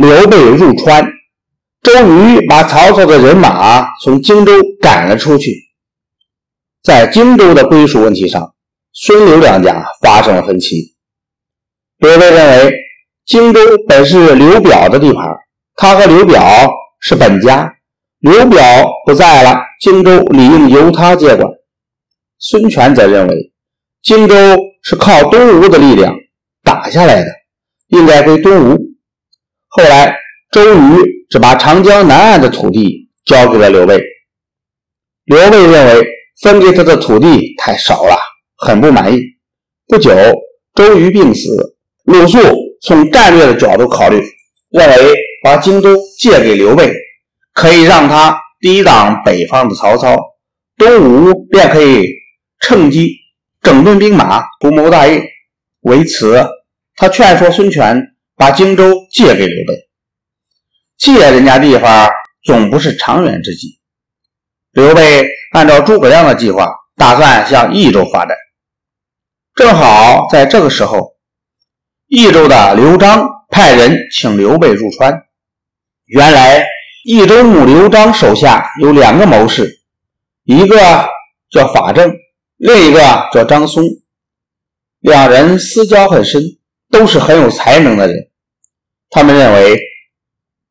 刘备入川，周瑜把曹操的人马从荆州赶了出去。在荆州的归属问题上，孙刘两家发生了分歧。刘备认为荆州本是刘表的地盘，他和刘表是本家，刘表不在了，荆州理应由他接管。孙权则认为荆州是靠东吴的力量打下来的，应该归东吴。后来周瑜只把长江南岸的土地交给了刘备，刘备认为。分给他的土地太少了，很不满意。不久，周瑜病死，鲁肃从战略的角度考虑，认为把荆州借给刘备，可以让他抵挡北方的曹操，东吴便可以趁机整顿兵马，图谋大业。为此，他劝说孙权把荆州借给刘备。借人家地方，总不是长远之计。刘备按照诸葛亮的计划，打算向益州发展。正好在这个时候，益州的刘璋派人请刘备入川。原来益州牧刘璋手下有两个谋士，一个叫法正，另一个叫张松。两人私交很深，都是很有才能的人。他们认为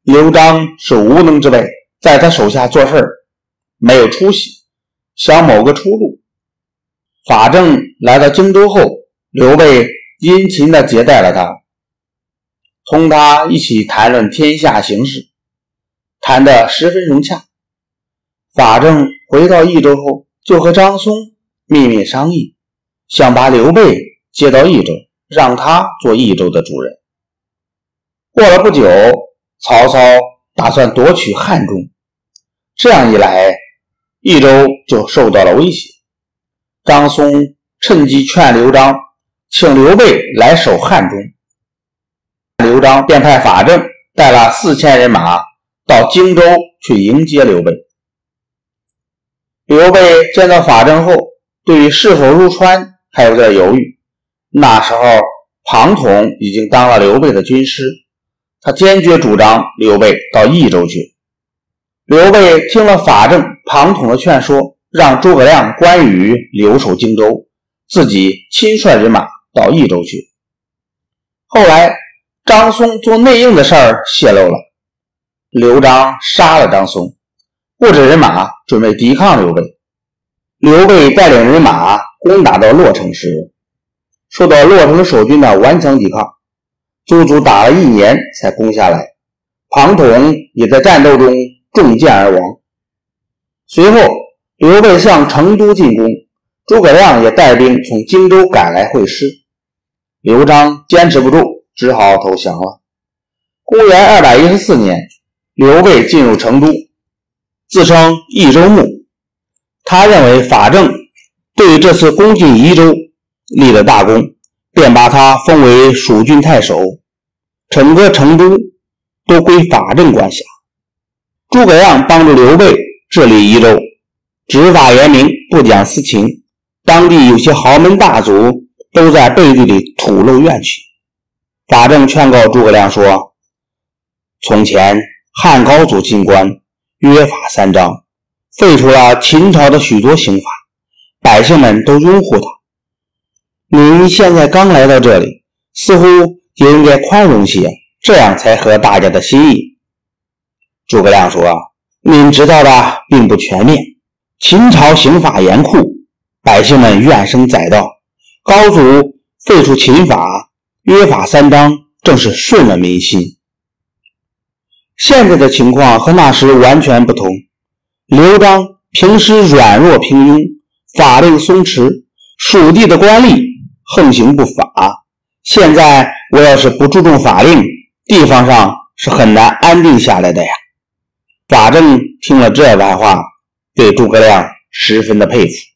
刘璋是无能之辈，在他手下做事没有出息，想谋个出路。法正来到荆州后，刘备殷勤地接待了他，同他一起谈论天下形势，谈得十分融洽。法正回到益州后，就和张松秘密商议，想把刘备接到益州，让他做益州的主人。过了不久，曹操打算夺取汉中，这样一来。益州就受到了威胁。张松趁机劝刘璋，请刘备来守汉中。刘璋便派法正带了四千人马到荆州去迎接刘备。刘备见到法正后，对于是否入川还有点犹豫。那时候，庞统已经当了刘备的军师，他坚决主张刘备到益州去。刘备听了法正、庞统的劝说，让诸葛亮、关羽留守荆州，自己亲率人马到益州去。后来，张松做内应的事儿泄露了，刘璋杀了张松，布置人马准备抵抗刘备。刘备带领人马攻打到洛城时，受到洛城守军的顽强抵抗，足足打了一年才攻下来。庞统也在战斗中。中箭而亡。随后，刘备向成都进攻，诸葛亮也带兵从荆州赶来会师。刘璋坚持不住，只好投降了。公元二百一十四年，刘备进入成都，自称益州牧。他认为法正对这次攻进益州立了大功，便把他封为蜀郡太守，整个成都都归法正管辖。诸葛亮帮助刘备治理益州，执法严明，不讲私情。当地有些豪门大族都在背地里吐露怨气。法正劝告诸葛亮说：“从前汉高祖进关，约法三章，废除了秦朝的许多刑法，百姓们都拥护他。您现在刚来到这里，似乎也应该宽容些，这样才合大家的心意。”诸葛亮说：“您知道的并不全面。秦朝刑法严酷，百姓们怨声载道。高祖废除秦法，约法三章，正是顺了民心。现在的情况和那时完全不同。刘璋平时软弱平庸，法令松弛，蜀地的官吏横行不法。现在我要是不注重法令，地方上是很难安定下来的呀。”法正听了这番话，对诸葛亮十分的佩服。